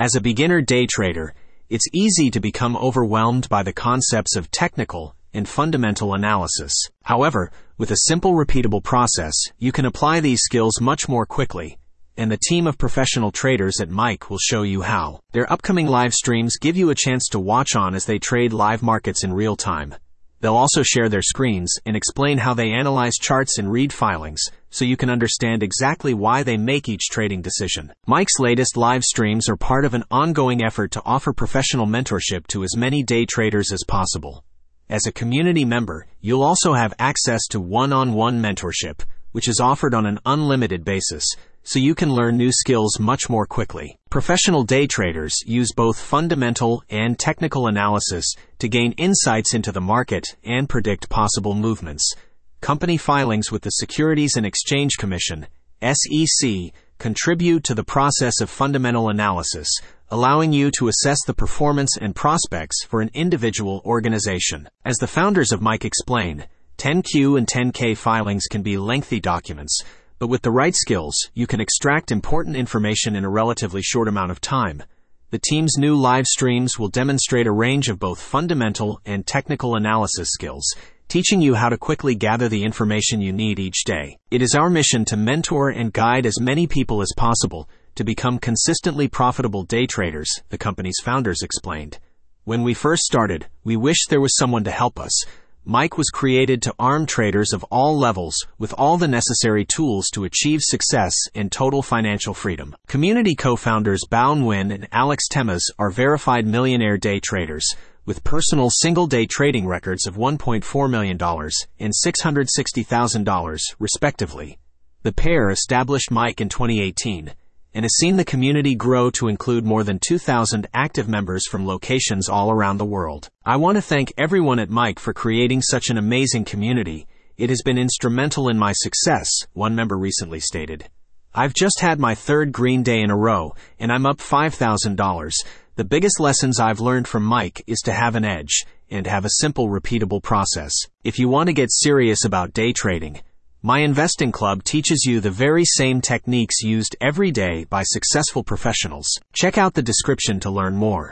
As a beginner day trader, it's easy to become overwhelmed by the concepts of technical and fundamental analysis. However, with a simple repeatable process, you can apply these skills much more quickly and the team of professional traders at MIC will show you how. Their upcoming live streams give you a chance to watch on as they trade live markets in real time. They'll also share their screens and explain how they analyze charts and read filings so you can understand exactly why they make each trading decision. MIC's latest live streams are part of an ongoing effort to offer professional mentorship to as many day traders as possible. As a community member, you'll also have access to one-on-one mentorship, which is offered on an unlimited basis so you can learn new skills much more quickly. Professional day traders use both fundamental and technical analysis to gain insights into the market and predict possible movements. Company filings with the Securities and Exchange Commission, SEC, contribute to the process of fundamental analysis, allowing you to assess the performance and prospects for an individual organization. As the founders of MIC explain, 10Q and 10K filings can be lengthy documents, but with the right skills, you can extract important information in a relatively short amount of time. The team's new live streams will demonstrate a range of both fundamental and technical analysis skills, teaching you how to quickly gather the information you need each day. It is our mission to mentor and guide as many people as possible to become consistently profitable day traders, the company's founders explained. When we first started, we wished there was someone to help us, MIC was created to arm traders of all levels with all the necessary tools to achieve success and total financial freedom. Community co-founders Bao Nguyen and Alex Temiz are verified millionaire day traders with personal single-day trading records of $1.4 million and $660,000, respectively. The pair established MIC in 2018 and has seen the community grow to include more than 2,000 active members from locations all around the world. I want to thank everyone at MIC for creating such an amazing community. It has been instrumental in my success, one member recently stated. I've just had my third green day in a row, and I'm up $5,000. The biggest lessons I've learned from MIC is to have an edge and have a simple, repeatable process. If you want to get serious about day trading, my investing club teaches you the very same techniques used every day by successful professionals. Check out the description to learn more.